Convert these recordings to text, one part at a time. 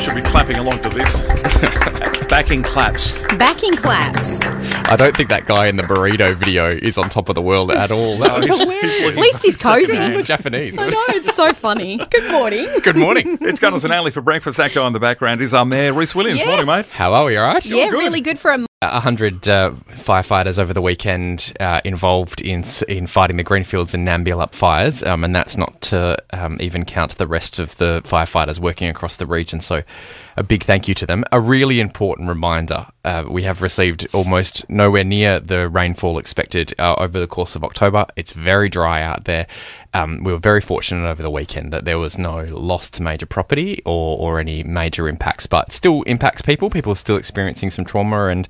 should be clapping along to this. Backing claps. Backing claps. I don't think that guy in the burrito video is on top of the world at all. That was he's- hilarious. he's At least he's cozy. The Japanese. I know, it's so funny. Good morning. Good morning. It's Gunners and Ali for breakfast. That guy in the background is our mayor, Rhys Williams. Yes. Morning, mate. How are we? All right? Yeah, good. really good for a A hundred uh, firefighters over the weekend uh, involved in in fighting the Greenfields and Nambeelup fires, um, and that's not to um, even count the rest of the firefighters working across the region. So, a big thank you to them. A really important reminder: uh, we have received almost nowhere near the rainfall expected uh, over the course of October. It's very dry out there. Um, we were very fortunate over the weekend that there was no loss to major property or, or any major impacts, but still impacts people. People are still experiencing some trauma, and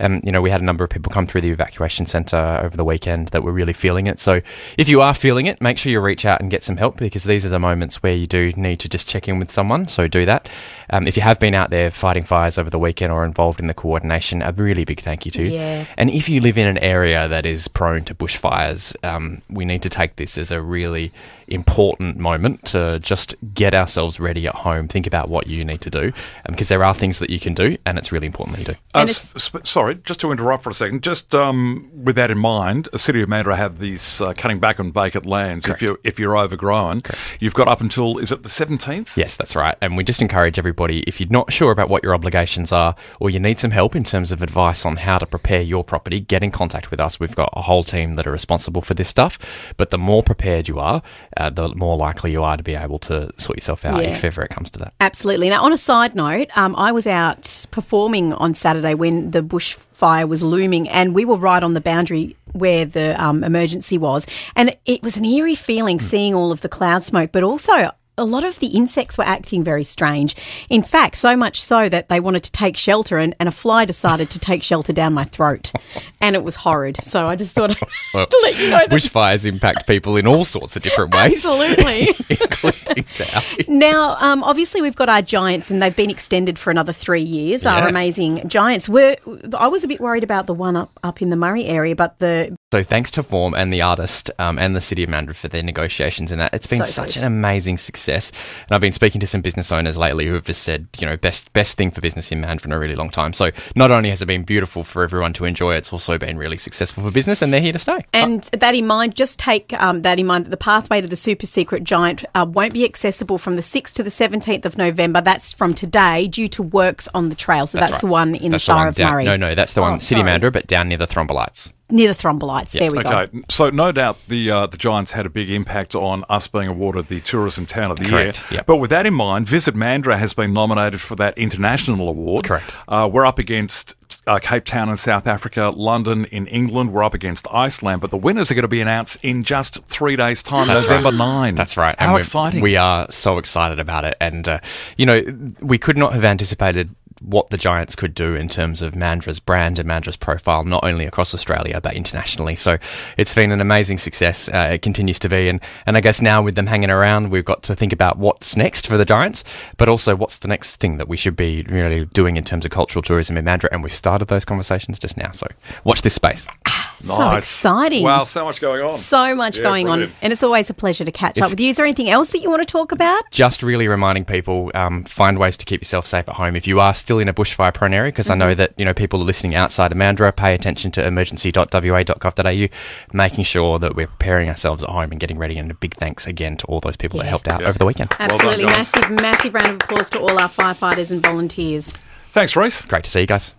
um, you know we had a number of people come through the evacuation centre over the weekend that were really feeling it. So if you are feeling it, make sure you reach out and get some help because these are the moments where you do need to just check in with someone. So do that. Um, if you have been out there fighting fires over the weekend or involved in the coordination, a really big thank you to you. Yeah. And if you live in an area that is prone to bushfires, um, we need to take this as a really important moment to just get ourselves ready at home. Think about what you need to do because there are things that you can do, and it's really important that you do. Uh, And s- sp- sorry, just to interrupt for a second. Just um, with that in mind, the city of Mandurah have these uh, cutting back on vacant lands. If you're if you're overgrown, you've got up until is it the seventeenth? Yes, that's right. And we just encourage everybody if you're not sure about what your obligations are or you need some help in terms of advice on how to prepare your property, get in contact with us. We've got a whole team that are responsible for this stuff. But the more prepared you are, uh, the more likely you are to be able to sort yourself out Yeah. if ever it comes to that. Absolutely. Now, on a side note, um, I was out performing on Saturday when the bushfire was looming, and we were right on the boundary where the um, emergency was. And it was an eerie feeling seeing all of the cloud smoke, but also a lot of the insects were acting very strange. In fact, so much so that they wanted to take shelter, and, and a fly decided to take shelter down my throat. And it was horrid. So I just thought I'd Well, let you know that. Bushfires impact people in all sorts of different ways, Absolutely. Now, um, obviously, we've got our giants, and they've been extended for another three years. Our Yeah. amazing giants. Were I was a bit worried about the one up up in the Murray area, but the So thanks to Form and the artist um, and the City of Mandurah for their negotiations and that. It's been So such good. an amazing success. And I've been speaking to some business owners lately who have just said, you know, best best thing for business in Mandurah in a really long time. So not only has it been beautiful for everyone to enjoy, it's also been really successful for business and they're here to stay. and that in mind, just take um, that in mind that the pathway to the super secret giant uh, won't be accessible from the sixth to the seventeenth of November. That's from today due to works on the trail. So that's, right. the one in That's the Shire one of down- Murray. No, no, that's the Oh, one, City sorry. Mandurah, but down near the Thrombolites. Near the Thrombolites. there we go. Okay, so no doubt the uh, the Giants had a big impact on us being awarded the Tourism Town of the Correct, Year. yep. But with that in mind, Visit Mandurah has been nominated for that international award. Correct. Uh, we're up against uh, Cape Town in South Africa, London in England. We're up against Iceland, but the winners are going to be announced in just three days' time, That's November right. nine. That's right. How we're- exciting! We are so excited about it. And, uh, you know, we could not have anticipated what the Giants could do in terms of Mandra's brand and Mandra's profile, not only across Australia, but internationally. So it's been an amazing success. Uh, it continues to be. And, and I guess now with them hanging around, we've got to think about what's next for the Giants, but also what's the next thing that we should be really doing in terms of cultural tourism in Mandra. And we started those conversations just now. So watch this space. So Nice. exciting. Wow, so much going on. So much Yeah, going brilliant. on, and it's always a pleasure to catch up with you. Is there anything else that you want to talk about? just really reminding people um, find ways to keep yourself safe at home if you are still in a bushfire prone area because i know mm-hmm. that you know people are listening outside of mandurah pay attention to emergency.wa.gov.au making sure that we're preparing ourselves at home and getting ready and a big thanks again to all those people that helped out Yeah. over the weekend Absolutely guys. massive, massive round of applause to all our firefighters and volunteers. Thanks, Royce. great to see you guys